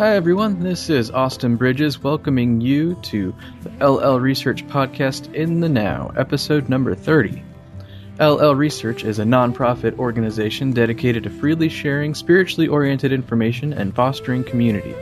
Hi, everyone. This is Austin Bridges welcoming you to the LL Research Podcast in the Now, episode number 30. LL Research is a nonprofit organization dedicated to freely sharing spiritually oriented information and fostering community,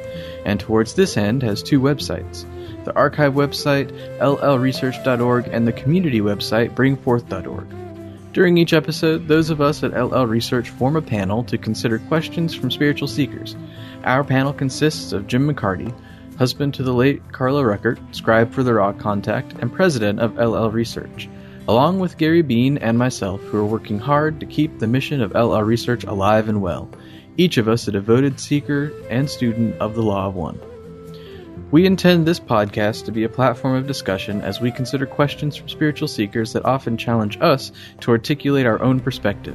and towards this end has two websites the archive website, llresearch.org, and the community website, bring4th.org. During each episode, those of us at LL Research form a panel to consider questions from spiritual seekers. Our panel consists of Jim McCarty, husband to the late Carla Rueckert, scribe for the Ra Contact, and president of LL Research, along with Gary Bean and myself, who are working hard to keep the mission of LL Research alive and well, each of us a devoted seeker and student of the Law of One. We intend this podcast to be a platform of discussion as we consider questions from spiritual seekers that often challenge us to articulate our own perspective.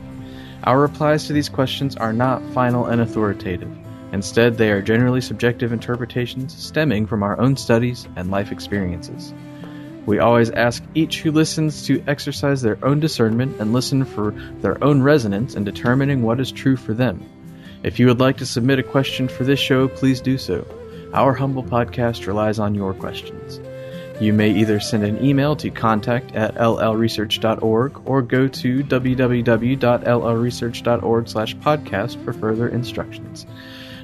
Our replies to these questions are not final and authoritative. Instead, they are generally subjective interpretations stemming from our own studies and life experiences. We always ask each who listens to exercise their own discernment and listen for their own resonance in determining what is true for them. If you would like to submit a question for this show, please do so. Our humble podcast relies on your questions. You may either send an email to contact at llresearch.org or go to www.llresearch.org slash podcast for further instructions.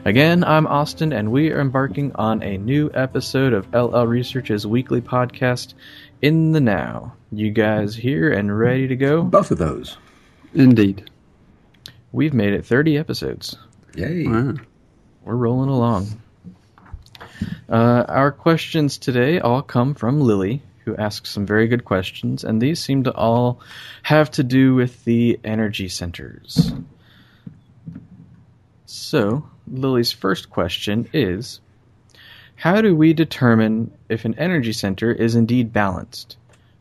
Again, I'm Austin, and we are embarking on a new episode of LL Research's weekly podcast, In the Now. You guys here and ready to go? Both of those. Indeed. We've made it 30 episodes. Yay. Wow. We're rolling along. Uh, our questions today all come from Lily, who asks some very good questions, and these seem to all have to do with the energy centers. So, Lily's first question is How do we determine if an energy center is indeed balanced?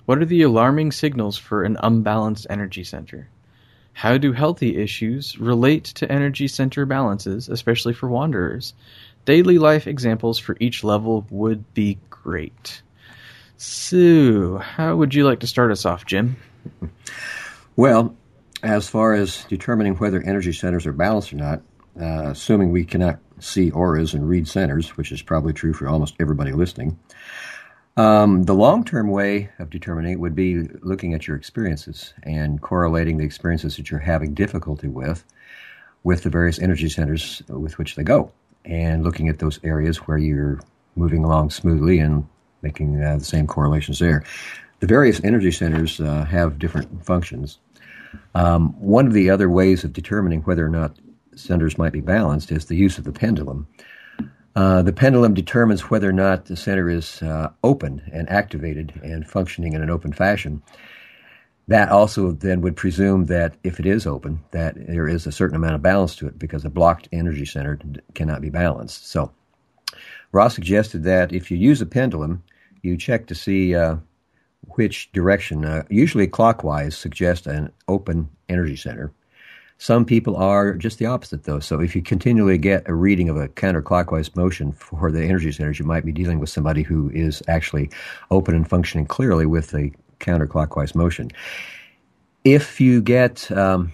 What are the alarming signals for an unbalanced energy center? How do healthy issues relate to energy center balances, especially for wanderers? Daily life examples for each level would be great. So, how would you like to start us off, Jim? Well, as far as determining whether energy centers are balanced or not, uh, assuming we cannot see auras and read centers, which is probably true for almost everybody listening, um, the long term way of determining it would be looking at your experiences and correlating the experiences that you're having difficulty with with the various energy centers with which they go and looking at those areas where you're moving along smoothly and making uh, the same correlations there. The various energy centers uh, have different functions. Um, one of the other ways of determining whether or not centers might be balanced is the use of the pendulum. Uh, the pendulum determines whether or not the center is uh, open and activated and functioning in an open fashion. That also then would presume that if it is open, that there is a certain amount of balance to it because a blocked energy center cannot be balanced. So Ra's suggested that if you use a pendulum, you check to see uh, which direction, uh, usually clockwise, suggests an open energy center. Some people are just the opposite, though. So if you continually get a reading of a counterclockwise motion for the energy centers, you might be dealing with somebody who is actually open and functioning clearly with the counterclockwise motion. If you get um,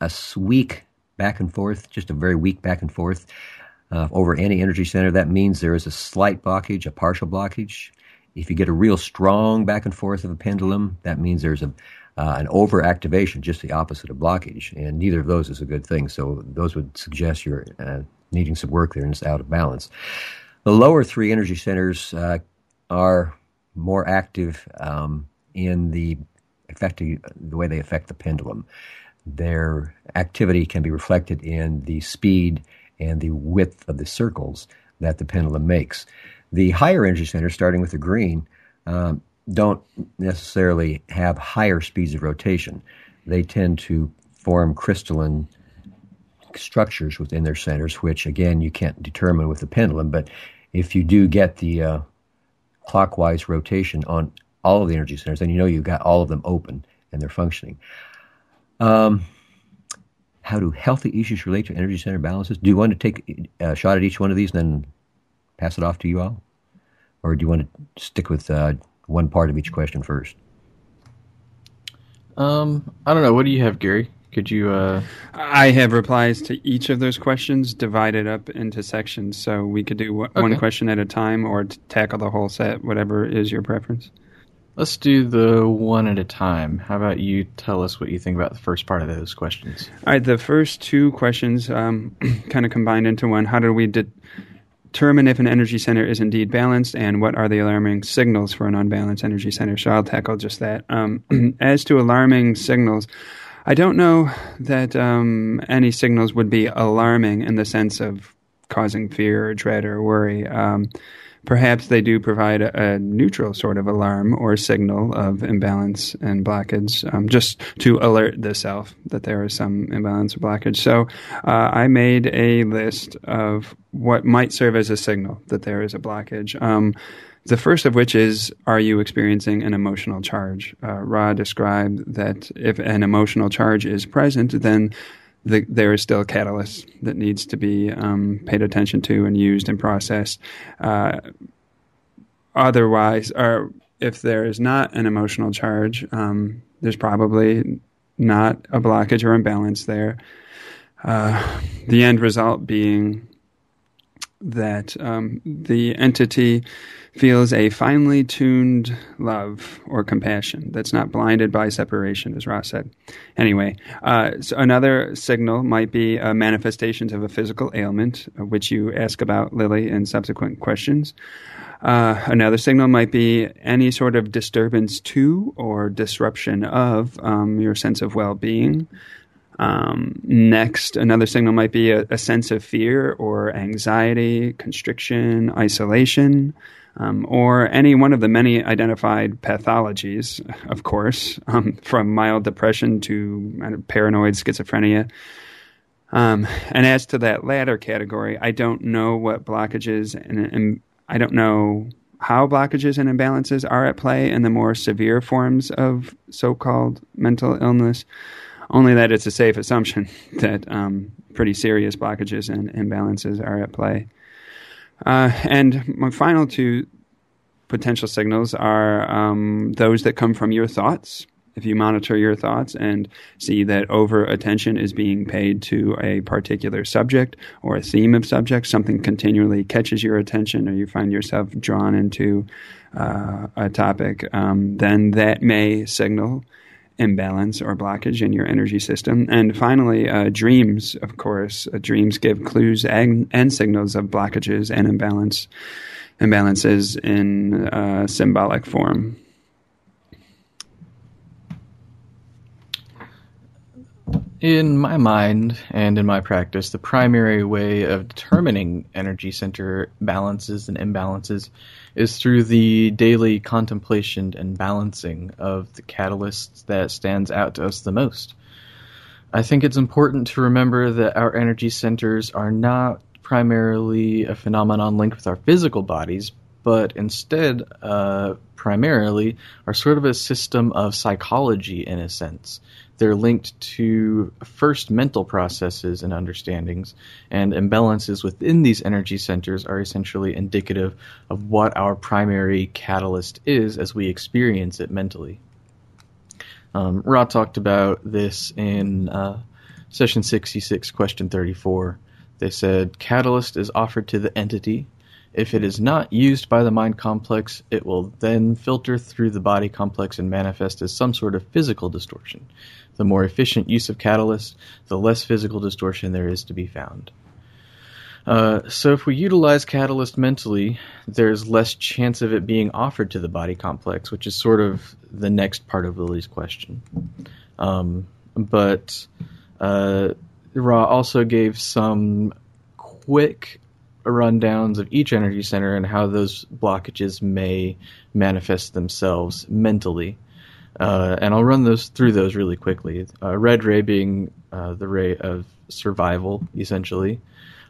a weak back and forth, just a very weak back and forth uh, over any energy center, that means there is a slight blockage, a partial blockage. If you get a real strong back and forth of a pendulum, that means there's a uh, an overactivation, just the opposite of blockage, and neither of those is a good thing. So those would suggest you're uh, needing some work there and it's out of balance. The lower three energy centers uh, are more active um, in the affecting the way they affect the pendulum. Their activity can be reflected in the speed and the width of the circles that the pendulum makes. The higher energy centers, starting with the green, um, don't necessarily have higher speeds of rotation. They tend to form crystalline structures within their centers, which again you can't determine with the pendulum. But if you do get the uh, clockwise rotation on all of the energy centers, and you know you've got all of them open and they're functioning. Um, how do healthy issues relate to energy center balances? Do you want to take a shot at each one of these and then pass it off to you all? Or do you want to stick with uh, one part of each question first? Um, I don't know. What do you have, Gary? Could you? Uh... I have replies to each of those questions divided up into sections, so we could do w- Okay. one question at a time or t- tackle the whole set, whatever is your preference. Let's do the one at a time. How about you tell us what you think about the first part of those questions? All right, the first two questions um, kind of combined into one. How do we de- determine if an energy center is indeed balanced, and what are the alarming signals for an unbalanced energy center? So I'll tackle just that. Um, as to alarming signals, I don't know that um, any signals would be alarming in the sense of causing fear or dread or worry. Um, perhaps they do provide a, a neutral sort of alarm or signal of imbalance and blockage, um, just to alert the self that there is some imbalance or blockage. So uh, I made a list of what might serve as a signal that there is a blockage. Um, the first of which is, are you experiencing an emotional charge? Uh, Ra described that if an emotional charge is present, then the, there is still a catalyst that needs to be um, paid attention to and used and processed. Uh, otherwise, or if there is not an emotional charge, um, there's probably not a blockage or imbalance there. Uh, the end result being that um, the entity feels a finely tuned love or compassion that's not blinded by separation, as Ra's said. Anyway, uh, so another signal might be uh, manifestations of a physical ailment, uh, which you ask about, Lily, in subsequent questions. Uh, another signal might be any sort of disturbance to or disruption of um, your sense of well being. Um, next, another signal might be a, a, sense of fear or anxiety, constriction, isolation, um, or any one of the many identified pathologies, of course, um, from mild depression to paranoid schizophrenia. Um, and as to that latter category, I don't know what blockages and, and I don't know how blockages and imbalances are at play in the more severe forms of so called mental illness only that it's a safe assumption that um, pretty serious blockages and imbalances are at play. Uh, and my final two potential signals are um, those that come from your thoughts. If you monitor your thoughts and see that over attention is being paid to a particular subject or a theme of subject, something continually catches your attention, or you find yourself drawn into uh, a topic, um, then that may signal imbalance or blockage in your energy system. And finally, uh, dreams, of course. Uh, dreams give clues and, and, signals of blockages and imbalance imbalances in uh, symbolic form. In my mind and in my practice, the primary way of determining energy center balances and imbalances is through the daily contemplation and balancing of the catalyst that stands out to us the most. I think it's important to remember that our energy centers are not primarily a phenomenon linked with our physical bodies, but instead, uh, primarily, are sort of a system of psychology in a sense. They're linked to first mental processes and understandings, and imbalances within these energy centers are essentially indicative of what our primary catalyst is as we experience it mentally. Um, Ra talked about this in uh, session 66, question 34. They said, Catalyst is offered to the entity. If it is not used by the mind complex, it will then filter through the body complex and manifest as some sort of physical distortion. The more efficient use of catalyst, the less physical distortion there is to be found. Uh, so if we utilize catalyst mentally, there's less chance of it being offered to the body complex, which is sort of the next part of Lily's question. Um, but uh, Ra also gave some quick rundowns of each energy center and how those blockages may manifest themselves mentally. Uh, and I'll run those through those really quickly. Uh, red ray being uh, the ray of survival, essentially.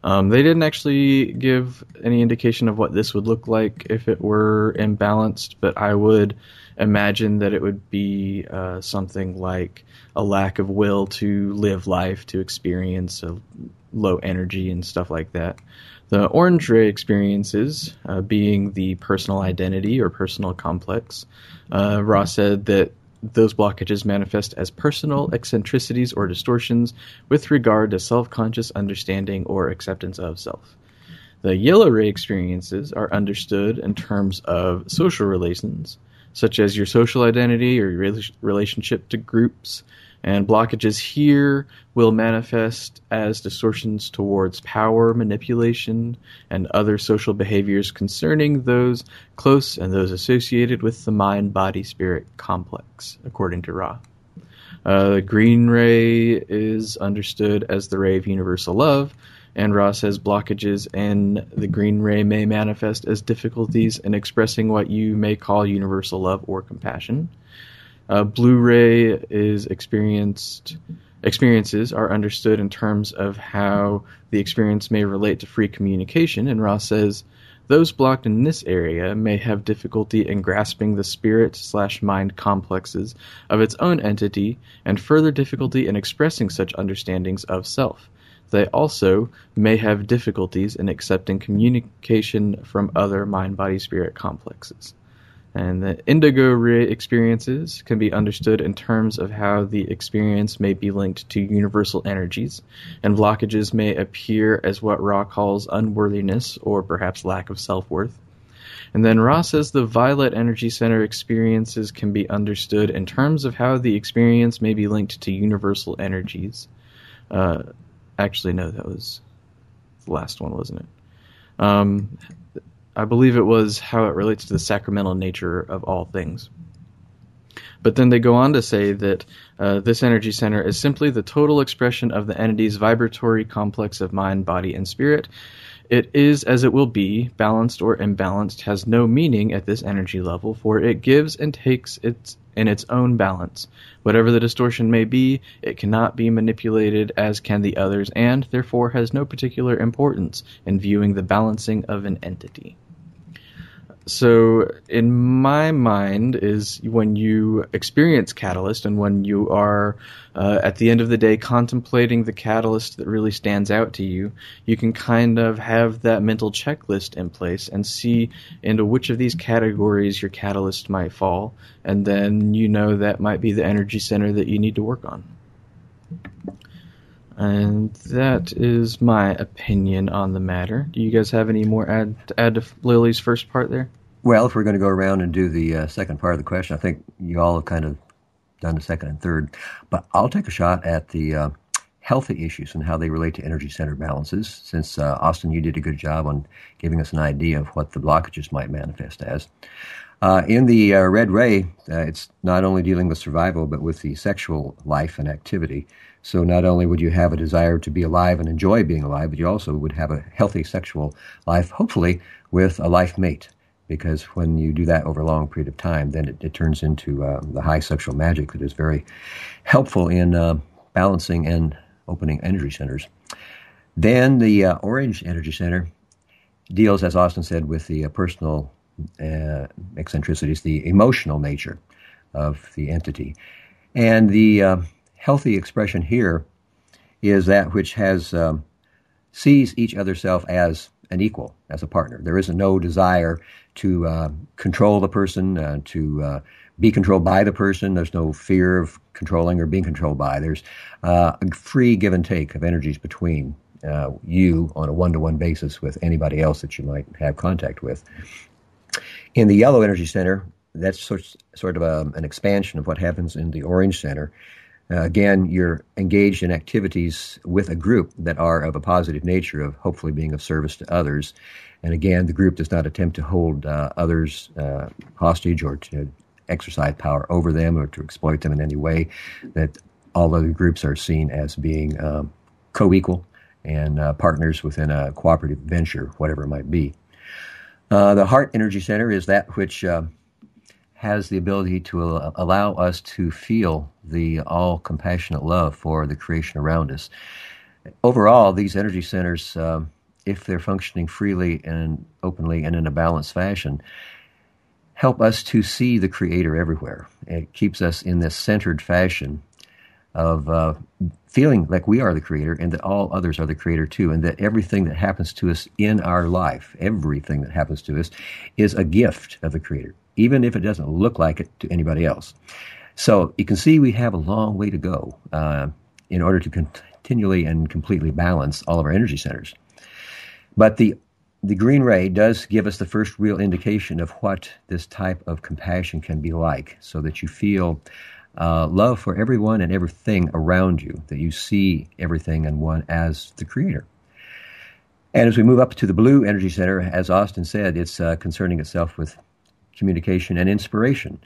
Um, they didn't actually give any indication of what this would look like if it were imbalanced, but I would imagine that it would be uh, something like a lack of will to live life, to experience a low energy and stuff like that. The orange ray experiences uh, being the personal identity or personal complex. Uh, Ra's said that those blockages manifest as personal eccentricities or distortions with regard to self conscious understanding or acceptance of self. The yellow ray experiences are understood in terms of social relations, such as your social identity or your relationship to groups, and blockages here will manifest as distortions towards power, manipulation, and other social behaviors concerning those close and those associated with the mind body spirit complex, according to Ra. Uh, the green ray is understood as the ray of universal love, and Ra says blockages in the green ray may manifest as difficulties in expressing what you may call universal love or compassion. Uh, Blue ray is experienced experiences are understood in terms of how the experience may relate to free communication, and Ra's says those blocked in this area may have difficulty in grasping the spirit slash mind complexes of its own entity, and further difficulty in expressing such understandings of self. They also may have difficulties in accepting communication from other mind body spirit complexes. And the indigo ray experiences can be understood in terms of how the experience may be linked to universal energies, and blockages may appear as what Ra calls unworthiness or perhaps lack of self worth. And then Ra says the violet energy center experiences can be understood in terms of how the experience may be linked to universal energies. Uh, actually, no, that was the last one, wasn't it? Um, I believe it was how it relates to the sacramental nature of all things. But then they go on to say that uh, this energy center is simply the total expression of the entity's vibratory complex of mind, body, and spirit. It is as it will be, balanced or imbalanced, has no meaning at this energy level, for it gives and takes its in its own balance. Whatever the distortion may be, it cannot be manipulated as can the others, and therefore has no particular importance in viewing the balancing of an entity so in my mind is when you experience catalyst and when you are uh, at the end of the day contemplating the catalyst that really stands out to you you can kind of have that mental checklist in place and see into which of these categories your catalyst might fall. And then you know that might be the energy center that you need to work on and that is my opinion on the matter. Do you guys have any more add to add to Lily's first part there? Well, if we're going to go around and do the uh, second part of the question, I think you all have kind of done the second and third. But I'll take a shot at the uh, healthy issues and how they relate to energy center balances. Since uh, Austin, you did a good job on giving us an idea of what the blockages might manifest as. Uh, in the uh, red ray, uh, it's not only dealing with survival, but with the sexual life and activity. So not only would you have a desire to be alive and enjoy being alive, but you also would have a healthy sexual life, hopefully with a life mate. Because when you do that over a long period of time, then it, it turns into uh, the high sexual magic that is very helpful in uh, balancing and opening energy centers. Then the uh, orange energy center deals, as Austin said, with the personal uh, eccentricities, the emotional nature of the entity. And the uh, healthy expression here is that which has um, sees each other self as an equal, as a partner. There is no desire to uh, control the person, uh, to uh, be controlled by the person. There's no fear of controlling or being controlled by. There's uh, a free give and take of energies between uh, you on a one to one basis with anybody else that you might have contact with. In the yellow energy center, that's sort, of a, um, an expansion of what happens in the orange center. Uh, again, you're engaged in activities with a group that are of a positive nature, of hopefully being of service to others. And again, the group does not attempt to hold uh, others uh, hostage or to exercise power over them or to exploit them in any way. That all other groups are seen as being um, co equal and uh, partners within a cooperative venture, whatever it might be. Uh, the Heart Energy Center is that which uh, has the ability to allow us to feel the all compassionate love for the creation around us. Overall, these energy centers, um, if they're functioning freely and openly and in a balanced fashion, help us to see the Creator everywhere. It keeps us in this centered fashion of uh, feeling like we are the creator and that all others are the creator too, and that everything that happens to us in our life, everything that happens to us, is a gift of the creator, even if it doesn't look like it to anybody else. So you can see we have a long way to go uh, in order to continually and completely balance all of our energy centers. But the the green ray does give us the first real indication of what this type of compassion can be like, so that you feel uh, love for everyone and everything around you, that you see everything and one as the creator. And as we move up to the blue energy center, as Austin said, it's uh, concerning itself with communication and inspiration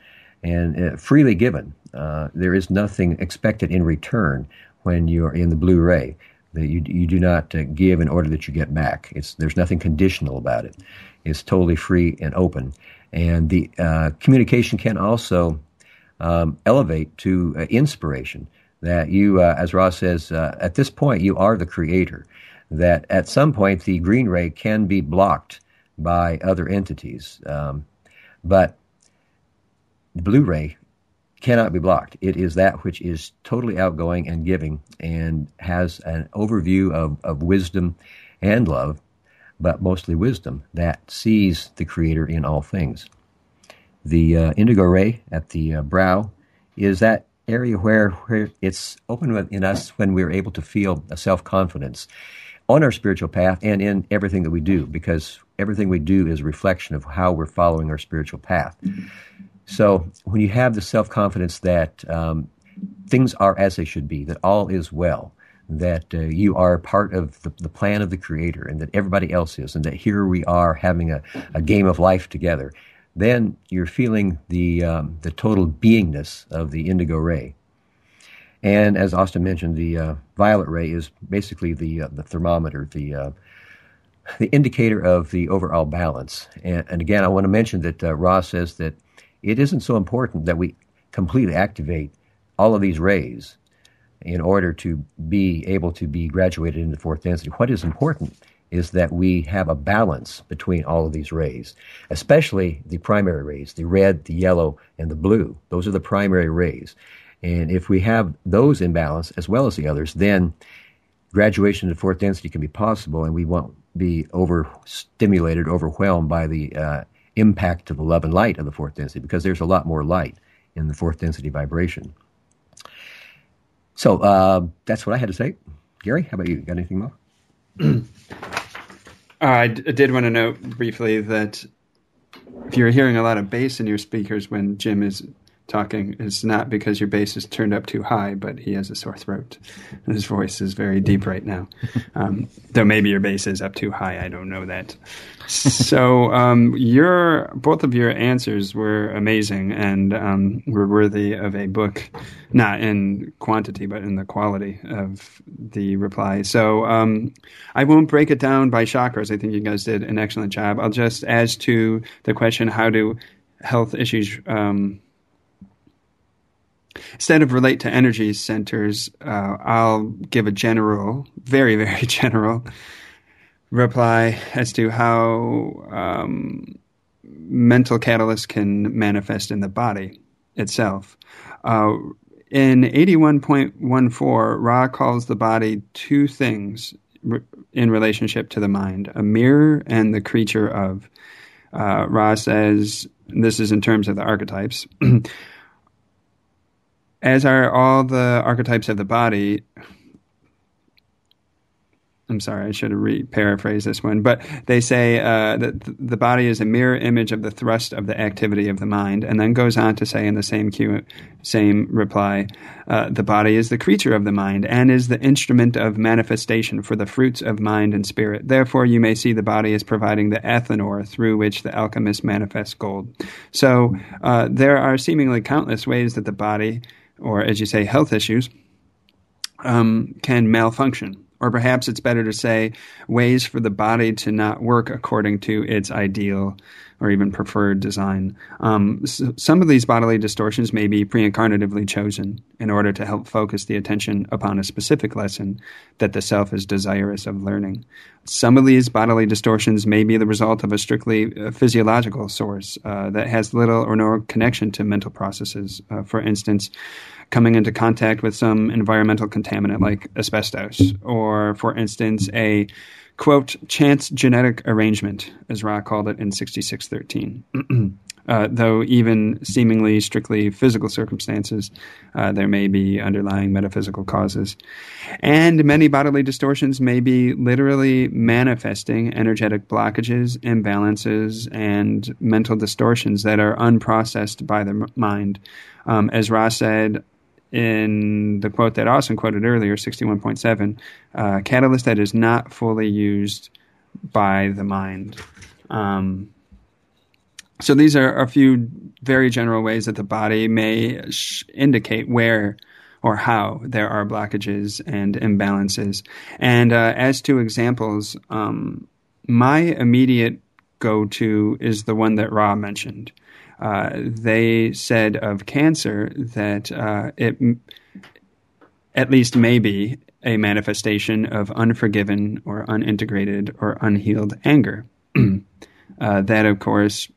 and uh, freely given. Uh, there is nothing expected in return when you're in the blue ray. That you, you do not uh, give in order that you get back. It's, there's nothing conditional about it. It's totally free and open. And the uh, communication can also um, elevate to uh, inspiration. That you, uh, as Ra's says, at this point, you are the creator that at some point the green ray can be blocked by other entities. Um, but the blue ray cannot be blocked. It is that which is totally outgoing and giving and has an overview of, of wisdom and love, but mostly wisdom that sees the Creator in all things. The uh, indigo ray at the uh, brow is that area where, where it's open in us when we're able to feel a self confidence on our spiritual path and in everything that we do, because everything we do is a reflection of how we're following our spiritual path. So when you have the self confidence that um, things are as they should be, that all is well, that uh, you are part of the, the, plan of the Creator, and that everybody else is, and that here we are having a, a game of life together, then you're feeling the um, the total beingness of the indigo ray. And as Austin mentioned, the uh, violet ray is basically the uh, the thermometer, the uh, the indicator of the overall balance. And, and again, I want to mention that uh, Ra's says that it isn't so important that we completely activate all of these rays in order to be able to be graduated into fourth density. What is important is that we have a balance between all of these rays, especially the primary rays, the red, the yellow, and the blue. Those are the primary rays. And if we have those in balance as well as the others, then graduation to fourth density can be possible, and we won't be overstimulated, overwhelmed by the uh, impact of the love and light of the fourth density, because there's a lot more light in the fourth density vibration. So uh, that's what I had to say. Gary, how about you? Got anything more? Uh, I did want to note briefly that if you're hearing a lot of bass in your speakers when Jim is talking is not because your bass is turned up too high, but he has a sore throat. His voice is very deep right now. Um, though maybe your bass is up too high, I don't know that. so um, your both of your answers were amazing and um, were worthy of a book, not in quantity but in the quality of the reply. So um, I won't break it down by chakras. I think you guys did an excellent job. I'll just as to the question: How do health issues um, Instead of relate to energy centers, uh, I'll give a general, very, very general reply as to how um, mental catalysts can manifest in the body itself. Uh, in 81.14, Ra calls the body two things in relationship to the mind a mirror and the creature of. Uh, Ra says, this is in terms of the archetypes. as are all the archetypes of the body. I'm sorry, I should have re- this one, but they say uh, that the body is a mirror image of the thrust of the activity of the mind, and then goes on to say in the same same reply, uh, the body is the creature of the mind and is the instrument of manifestation for the fruits of mind and spirit. Therefore, you may see the body as providing the athanor through which the alchemist manifests gold. So uh, there are seemingly countless ways that the body or as you say, health issues, um, can malfunction. Or perhaps it's better to say ways for the body to not work according to its ideal or even preferred design. Um, so some of these bodily distortions may be pre-incarnatively chosen in order to help focus the attention upon a specific lesson that the self is desirous of learning. Some of these bodily distortions may be the result of a strictly uh, physiological source uh, that has little or no connection to mental processes. Uh, for instance, coming into contact with some environmental contaminant like asbestos, or for instance, a quote, chance genetic arrangement, as Ra called it in 6613. uh, though even seemingly strictly physical circumstances, uh, there may be underlying metaphysical causes. And many bodily distortions may be literally manifesting energetic blockages, imbalances, and mental distortions that are unprocessed by the mind. Um, as Ra's said, in the quote that Austin quoted earlier, 61.7, uh, catalyst that is not fully used by the mind. Um, so these are a few very general ways that the body may sh- indicate where or how there are blockages and imbalances. And uh, as to examples, um, my immediate go to is the one that Ra mentioned. Uh, they said of cancer that uh, it at least may be a manifestation of unforgiven or unintegrated or unhealed anger. uh, that, of course,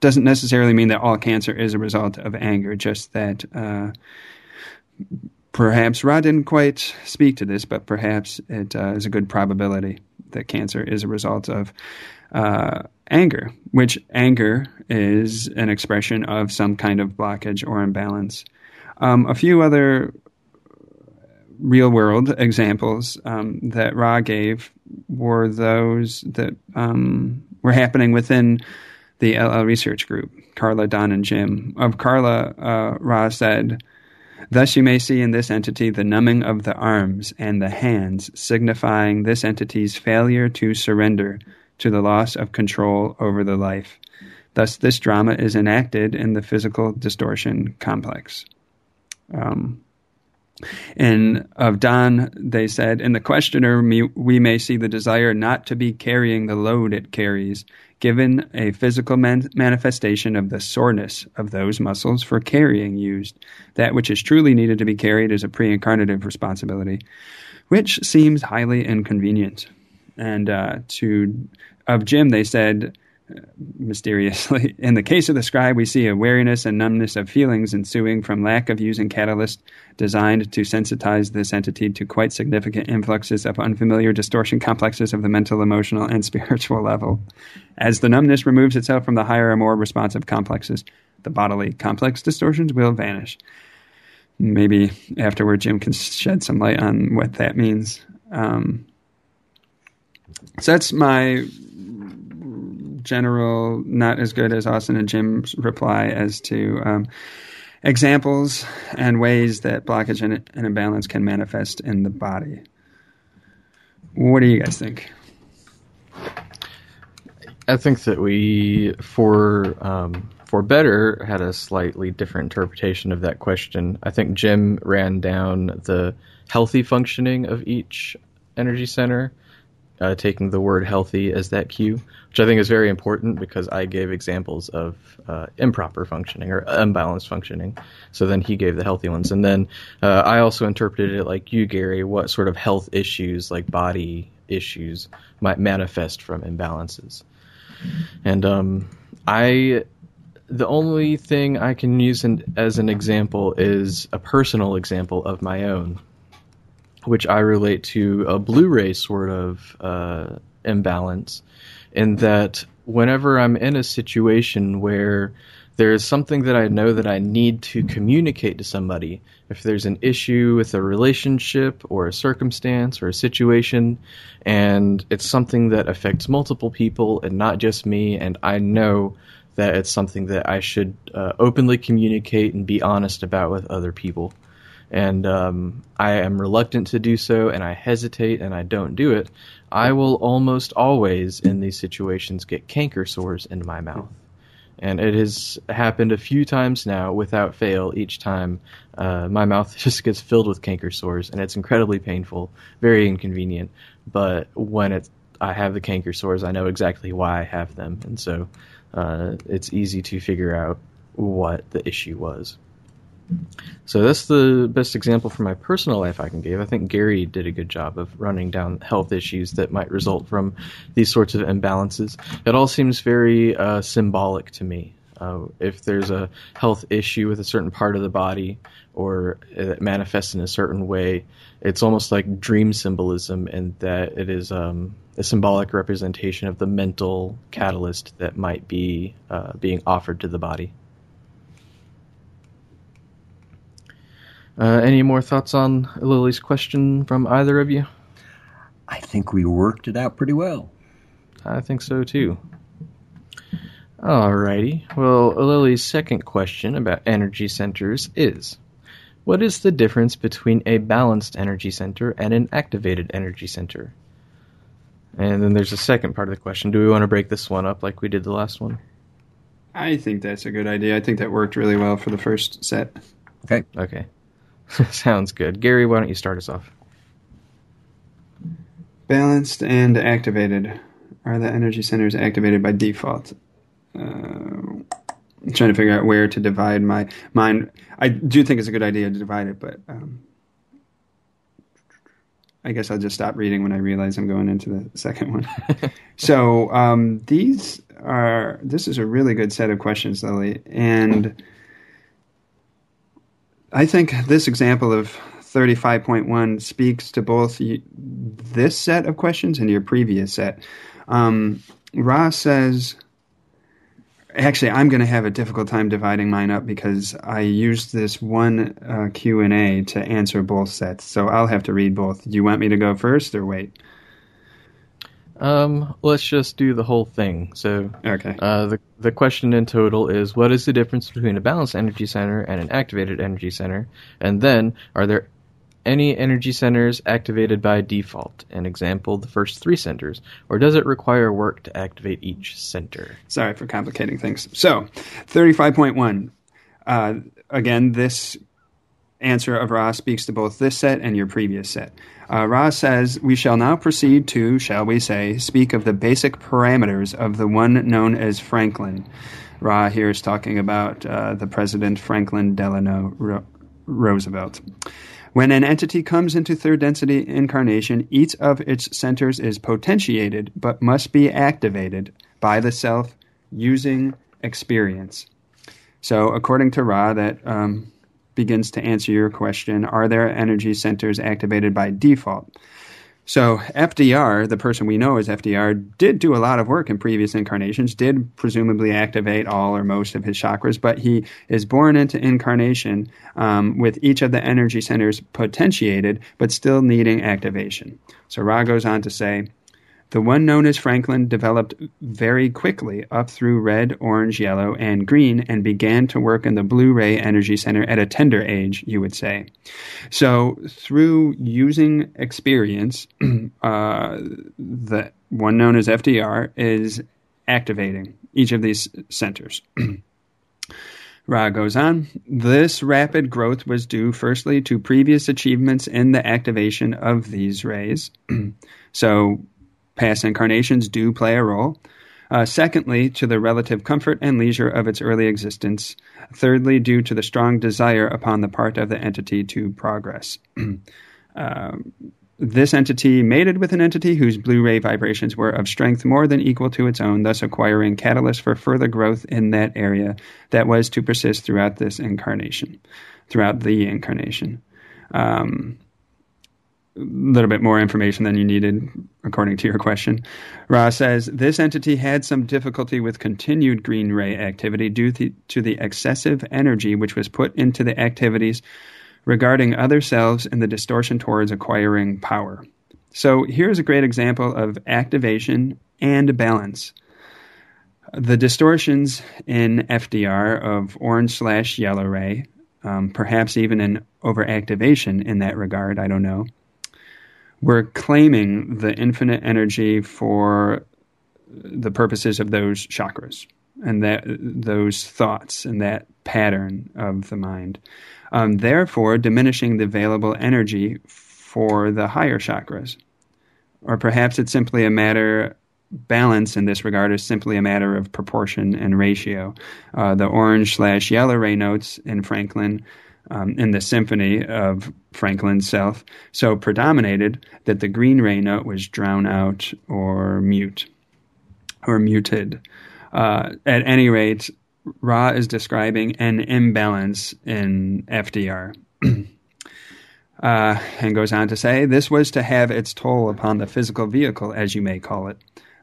doesn't necessarily mean that all cancer is a result of anger, just that uh, perhaps Ra didn't quite speak to this, but perhaps it uh, is a good probability that cancer is a result of uh, anger, which anger is an expression of some kind of blockage or imbalance. Um, a few other real world examples um, that Ra gave were those that um, were happening within the LL Research Group, Carla, Don, and Jim. Of Carla, uh, Ra said, Thus you may see in this entity the numbing of the arms and the hands, signifying this entity's failure to surrender to the loss of control over the life. Thus, this drama is enacted in the physical distortion complex. Um, and of Don, they said, in the questioner, we may see the desire not to be carrying the load it carries, given a physical man- manifestation of the soreness of those muscles for carrying used. That which is truly needed to be carried is a pre incarnative responsibility, which seems highly inconvenient. And uh, to of Jim, they said, mysteriously. In the case of the scribe, we see a wariness and numbness of feelings ensuing from lack of using catalyst designed to sensitize this entity to quite significant influxes of unfamiliar distortion complexes of the mental, emotional, and spiritual level. As the numbness removes itself from the higher and more responsive complexes, the bodily complex distortions will vanish. Maybe afterward, Jim can shed some light on what that means. Um, so that's my general, not as good as Austin and Jim's reply as to um, examples and ways that blockage and, and imbalance can manifest in the body. What do you guys think? I think that we, for um, for better, had a slightly different interpretation of that question. I think Jim ran down the healthy functioning of each energy center, uh, taking the word healthy as that cue, which I think is very important because I gave examples of uh, improper functioning or unbalanced functioning. So then he gave the healthy ones. And then uh, I also interpreted it like you, Gary, what sort of health issues, like body issues, might manifest from imbalances. And um, I. The only thing I can use as an example is a personal example of my own which I relate to a blue ray sort of uh, imbalance, in that whenever I'm in a situation where there's something that I know that I need to communicate to somebody, if there's an issue with a relationship or a circumstance or a situation, and it's something that affects multiple people and not just me, and I know that it's something that I should uh, openly communicate and be honest about with other people and um, I am reluctant to do so, and I hesitate and I don't do it, I will almost always in these situations get canker sores in my mouth. And it has happened a few times now without fail. Each time, uh, my mouth just gets filled with canker sores, and it's incredibly painful, very inconvenient. But when it, I have the canker sores, I know exactly why I have them, and so uh, it's easy to figure out what the issue was. So that's the best example for my personal life I can give. I think Gary did a good job of running down health issues that might result from these sorts of imbalances. It all seems very uh, symbolic to me. Uh, if there's a health issue with a certain part of the body or it manifests in a certain way, it's almost like dream symbolism in that it is um, a symbolic representation of the mental catalyst that might be uh, being offered to the body. Uh, any more thoughts on Lily's question from either of you? I think we worked it out pretty well. I think so too. Alrighty. Well, Lily's second question about energy centers is What is the difference between a balanced energy center and an activated energy center? And then there's a second part of the question. Do we want to break this one up like we did the last one? I think that's a good idea. I think that worked really well for the first set. Okay. Okay. Sounds good. Gary, why don't you start us off? Balanced and activated. Are the energy centers activated by default? uh, I'm trying to figure out where to divide my mind. I do think it's a good idea to divide it, but um, I guess I'll just stop reading when I realize I'm going into the second one. so um, these are this is a really good set of questions, Lily, and I think this example of 35.1 speaks to both this set of questions and your previous set. Um, Ra's says actually i'm going to have a difficult time dividing mine up because i used this one uh, q&a to answer both sets. So i'll have to read both. Do you want me to go first or wait um, let's just do the whole thing. So, okay. Uh, the the question in total is what is the difference between a balanced energy center and an activated energy center? And then, are there any energy centers activated by default? An example, the first three centers. Or does it require work to activate each center? Sorry for complicating things. So, 35.1. Uh, again, this answer of Ra speaks to both this set and your previous set. Uh, Ra says, We shall now proceed to, shall we say, speak of the basic parameters of the one known as Franklin. Ra here is talking about uh, the President Franklin Delano Ro- Roosevelt. When an entity comes into third density incarnation, each of its centers is potentiated but must be activated by the self using experience. So, according to Ra, that um, begins to answer your question are there energy centers activated by default? So FDR, the person we know as FDR, did do a lot of work in previous incarnations, did presumably activate all or most of his chakras, but he is born into incarnation um, with each of the energy centers potentiated, but still needing activation. So Ra goes on to say, the one known as Franklin developed very quickly up through red, orange, yellow, and green and began to work in the blue ray energy center at a tender age, you would say. So, through using experience, uh, the one known as FDR is activating each of these centers. Ra goes on. This rapid growth was due firstly to previous achievements in the activation of these rays. so, Past incarnations do play a role. Uh, secondly, to the relative comfort and leisure of its early existence. Thirdly, due to the strong desire upon the part of the entity to progress. uh, this entity mated with an entity whose blue ray vibrations were of strength more than equal to its own, thus acquiring catalyst for further growth in that area that was to persist throughout this incarnation, throughout the incarnation. Um, little bit more information than you needed, according to your question. Ra says this entity had some difficulty with continued green ray activity due to the excessive energy which was put into the activities regarding other selves and the distortion towards acquiring power. So here's a great example of activation and balance. The distortions in FDR of orange slash yellow ray, um, perhaps even an overactivation in that regard, I don't know we're claiming the infinite energy for the purposes of those chakras and that those thoughts and that pattern of the mind. Um, therefore, diminishing the available energy for the higher chakras. Or perhaps it's simply a matter balance in this regard is simply a matter of proportion and ratio. Uh, the orange slash yellow ray notes in Franklin um, in the symphony of Franklin's self so predominated that the green ray note was drowned out or mute or muted. Uh, at any rate, Ra is describing an imbalance in FDR. uh, and goes on to say, this was to have its toll upon the physical vehicle, as you may call it.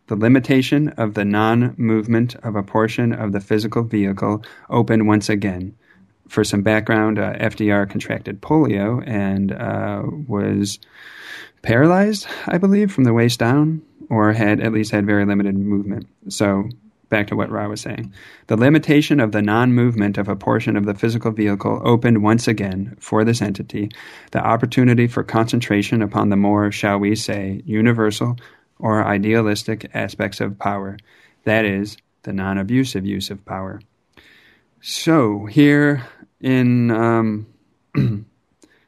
The limitation of the non movement of a portion of the physical vehicle opened once again. For some background, uh, FDR contracted polio and uh, was paralyzed, I believe, from the waist down, or had at least had very limited movement. So back to what Ra was saying. The limitation of the non movement of a portion of the physical vehicle opened once again, for this entity, the opportunity for concentration upon the more, shall we say, universal or idealistic aspects of power, that is, the non abusive use of power. So, here in um,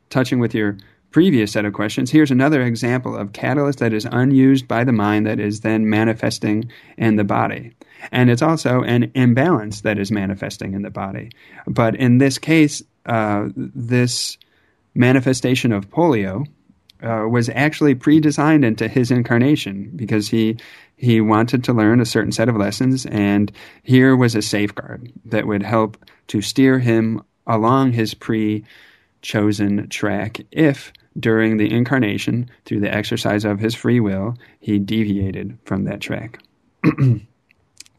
touching with your previous set of questions, here's another example of catalyst that is unused by the mind that is then manifesting in the body. And it's also an imbalance that is manifesting in the body. But in this case, uh, this manifestation of polio uh, was actually pre-designed into his incarnation because he he wanted to learn a certain set of lessons, and here was a safeguard that would help to steer him along his pre-chosen track if during the incarnation, through the exercise of his free will, he deviated from that track.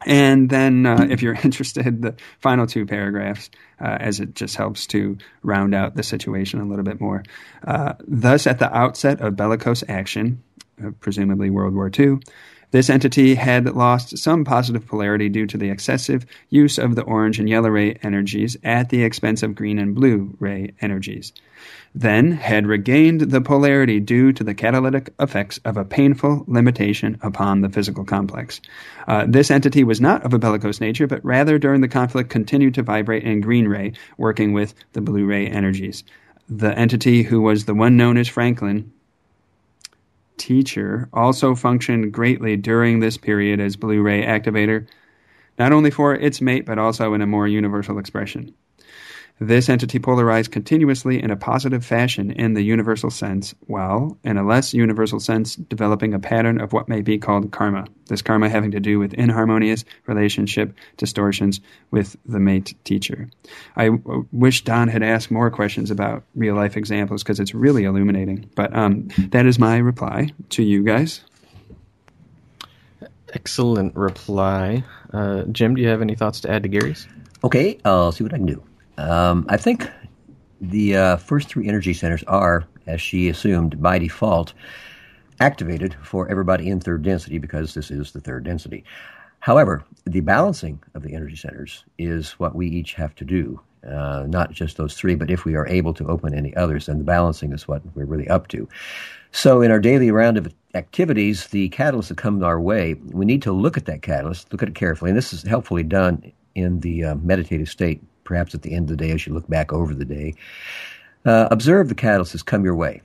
And then, uh, if you're interested, the final two paragraphs, uh, as it just helps to round out the situation a little bit more. Uh, Thus, at the outset of bellicose action, uh, presumably World War II, this entity had lost some positive polarity due to the excessive use of the orange and yellow ray energies at the expense of green and blue ray energies then had regained the polarity due to the catalytic effects of a painful limitation upon the physical complex. Uh, this entity was not of a bellicose nature, but rather during the conflict continued to vibrate in green ray, working with the blue ray energies. The entity who was the one known as Franklin, teacher, also functioned greatly during this period as blue ray activator, not only for its mate, but also in a more universal expression. This entity polarized continuously in a positive fashion in the universal sense, while, in a less universal sense, developing a pattern of what may be called karma. This karma having to do with inharmonious relationship distortions with the mate teacher. I w- wish Don had asked more questions about real life examples because it's really illuminating. But um, that is my reply to you guys. Excellent reply. Uh, Jim, do you have any thoughts to add to Gary's? Okay, I'll see what I can do. Um, I think the uh, first three energy centers are, as she assumed, by default, activated for everybody in third density because this is the third density. However, the balancing of the energy centers is what we each have to do. Uh, not just those three, but if we are able to open any others, then the balancing is what we're really up to. So, in our daily round of activities, the catalysts that come our way, we need to look at that catalyst, look at it carefully, and this is helpfully done in the uh, meditative state perhaps at the end of the day as you look back over the day. Uh, observe the catalysts come your way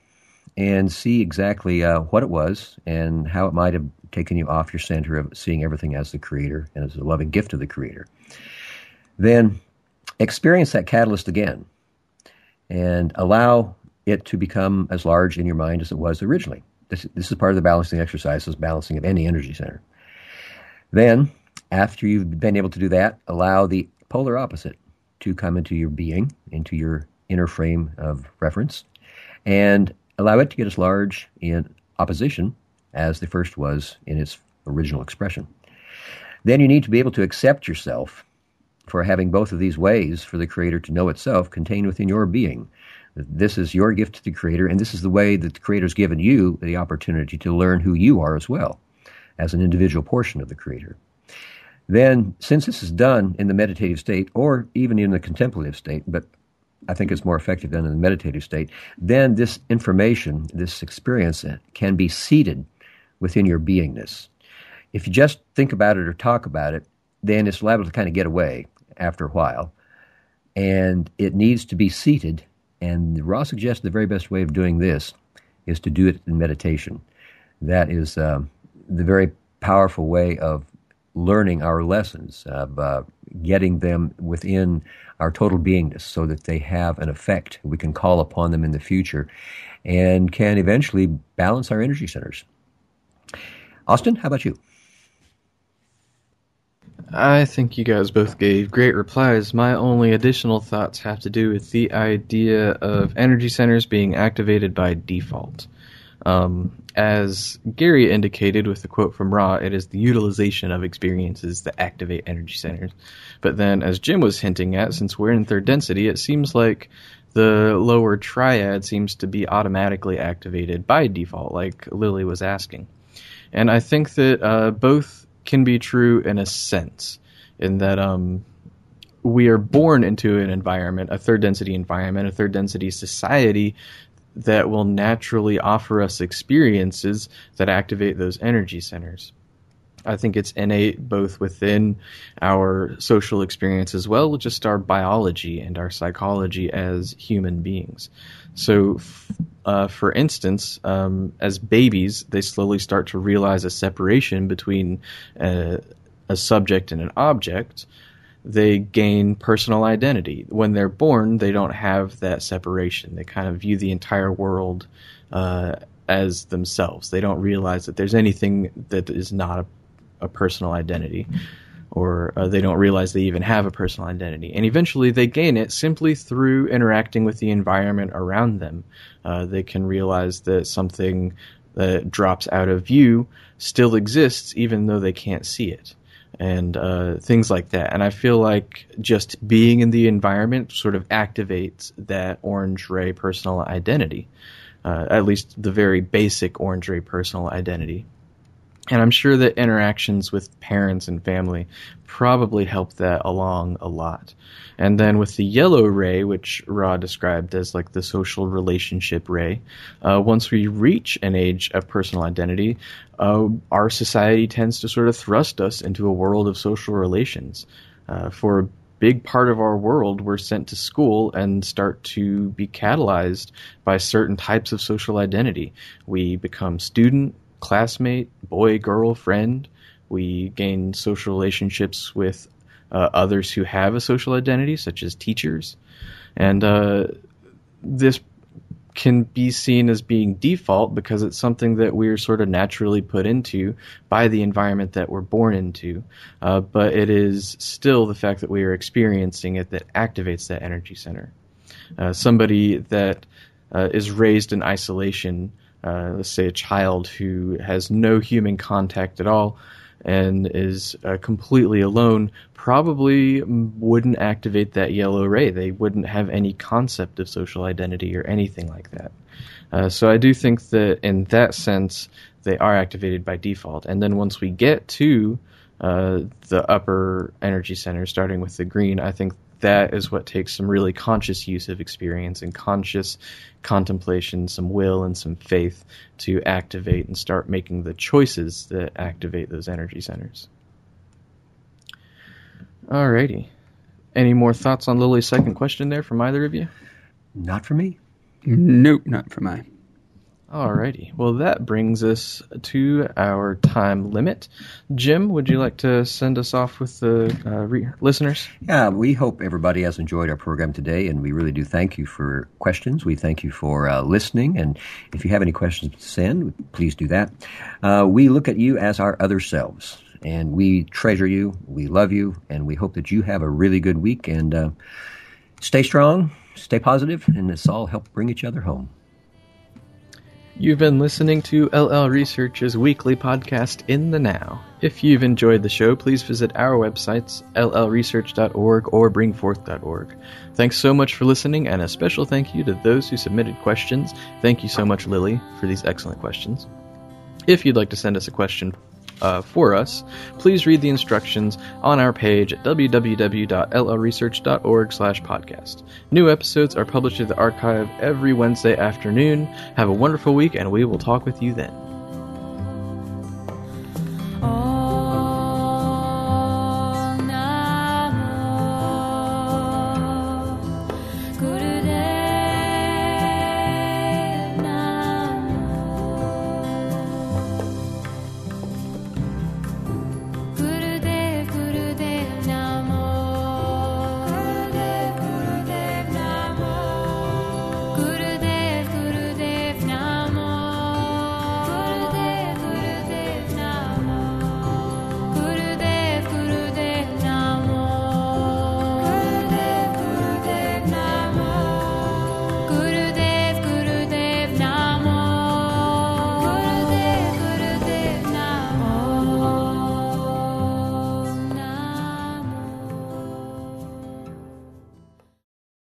and see exactly uh, what it was and how it might have taken you off your center of seeing everything as the creator and as a loving gift of the creator. Then experience that catalyst again and allow it to become as large in your mind as it was originally. This, this is part of the balancing exercise, is balancing of any energy center. Then, after you've been able to do that, allow the polar opposite to come into your being, into your inner frame of reference, and allow it to get as large in opposition as the first was in its original expression. Then you need to be able to accept yourself for having both of these ways for the Creator to know itself contained within your being. This is your gift to the Creator, and this is the way that the Creator's given you the opportunity to learn who you are as well, as an individual portion of the Creator. Then, since this is done in the meditative state or even in the contemplative state, but I think it's more effective done in the meditative state, then this information, this experience can be seated within your beingness. If you just think about it or talk about it, then it's liable to kind of get away after a while. And it needs to be seated. And Ra suggests the very best way of doing this is to do it in meditation. That is uh, the very powerful way of learning our lessons, of uh, getting them within our total beingness so that they have an effect. We can call upon them in the future and can eventually balance our energy centers. Austin, how about you? I think you guys both gave great replies. My only additional thoughts have to do with the idea of energy centers being activated by default. Um, as Gary indicated with the quote from Ra, it is the utilization of experiences that activate energy centers. But then, as Jim was hinting at, since we're in third density, it seems like the lower triad seems to be automatically activated by default, like Lily was asking. And I think that uh, both can be true in a sense, in that um, we are born into an environment, a third density environment, a third density society that will naturally offer us experiences that activate those energy centers. I think it's innate both within our social experience as well, just our biology and our psychology as human beings. So, uh, for instance, um, as babies, they slowly start to realize a separation between a, a subject and an object they gain personal identity. When they're born, they don't have that separation. They kind of view the entire world uh, as themselves. They don't realize that there's anything that is not a, a personal identity, or uh, they don't realize they even have a personal identity. And eventually, they gain it simply through interacting with the environment around them. Uh, they can realize that something that drops out of view still exists, even though they can't see it and uh, things like that. And I feel like just being in the environment sort of activates that Orange Ray personal identity, uh, at least the very basic Orange Ray personal identity. And I'm sure that interactions with parents and family probably help that along a lot. And then with the yellow ray, which Ra described as like the social relationship ray, uh, once we reach an age of personal identity, uh, our society tends to sort of thrust us into a world of social relations. Uh, for a big part of our world, we're sent to school and start to be catalyzed by certain types of social identity. We become student, classmate, boy, girl, friend. We gain social relationships with uh, others who have a social identity, such as teachers. And uh, this can be seen as being default because it's something that we're sort of naturally put into by the environment that we're born into. Uh, but it is still the fact that we are experiencing it that activates that energy center. Uh, somebody that uh, is raised in isolation, uh, let's say a child who has no human contact at all, and is uh, completely alone probably wouldn't activate that yellow ray. They wouldn't have any concept of social identity or anything like that. Uh, so I do think that in that sense, they are activated by default. And then once we get to uh, the upper energy center, starting with the green, I think that is what takes some really conscious use of experience and conscious contemplation, some will and some faith to activate and start making the choices that activate those energy centers. Alrighty. Any more thoughts on Lily's second question there from either of you? Not for me. Nope, not for mine. Alrighty. Well, that brings us to our time limit. Jim, would you like to send us off with the uh, re- listeners? Yeah, we hope everybody has enjoyed our program today, and we really do thank you for questions. We thank you for uh, listening, and if you have any questions to send, please do that. Uh, we look at you as our other selves, and we treasure you, we love you, and we hope that you have a really good week, and uh, stay strong, stay positive, and let's all help bring each other home. You've been listening to LL Research's weekly podcast, In the Now. If you've enjoyed the show, please visit our websites, llresearch.org or bring4th.org. Thanks so much for listening, and a special thank you to those who submitted questions. Thank you so much, Lily, for these excellent questions. If you'd like to send us a question uh, for us, please read the instructions on our page at www.llresearch.org slash podcast. New episodes are published to the archive every Wednesday afternoon. Have a wonderful week, and we will talk with you then.